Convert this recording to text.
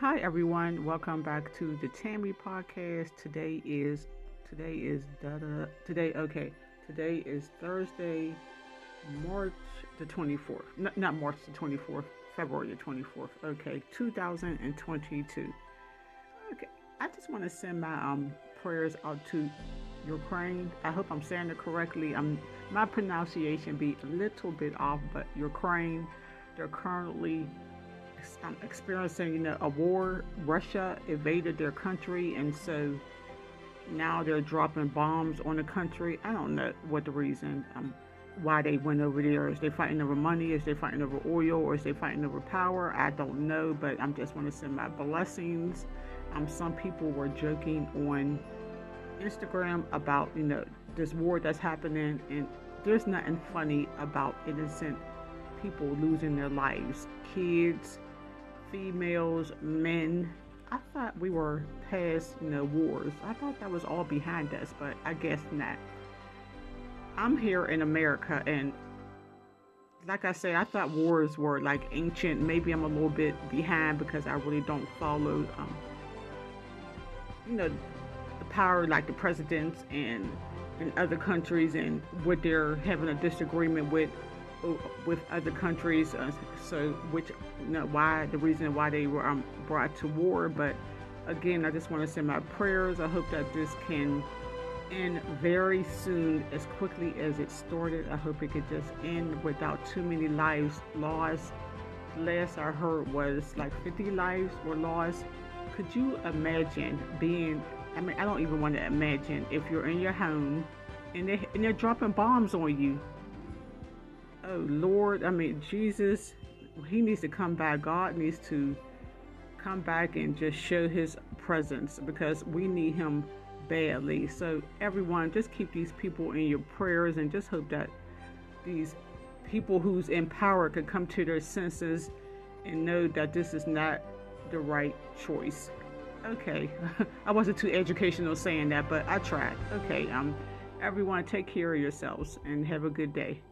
Hi everyone, welcome back to the Tammy podcast. Today is today is da, da, today okay. Today is Thursday, March the 24th. N- not March the 24th, February the 24th. Okay, 2022. Okay, I just want to send my um prayers out to Ukraine. I hope I'm saying it correctly. I'm my pronunciation be a little bit off, but Ukraine, they're currently um, experiencing a war. Russia invaded their country, and so now they're dropping bombs on the country. I don't know what the reason, um, why they went over there. Is they fighting over money? Is they fighting over oil? Or is they fighting over power? I don't know, but I'm just want to send my blessings. Um, some people were joking on Instagram about you know this war that's happening, and there's nothing funny about innocent people losing their lives, kids, females, men. I thought we were past you know wars. I thought that was all behind us, but I guess not. I'm here in America, and like I say, I thought wars were like ancient. Maybe I'm a little bit behind because I really don't follow, um, you know, the power like the presidents and in other countries and what they're having a disagreement with with other countries. Uh, so, which you know, why the reason why they were um, brought to war. But again, I just want to send my prayers. I hope that this can end very soon, as quickly as it started. I hope it could just end without too many lives lost. Last I heard was like 50 lives were lost. Could you imagine being I mean, I don't even want to imagine if you're in your home and, they, and they're dropping bombs on you. Oh, Lord. I mean, Jesus, He needs to come back. God needs to come back and just show His presence because we need Him badly. So, everyone, just keep these people in your prayers and just hope that these people who's in power could come to their senses and know that this is not the right choice. Okay, I wasn't too educational saying that, but I tried. Okay, um, everyone, take care of yourselves and have a good day.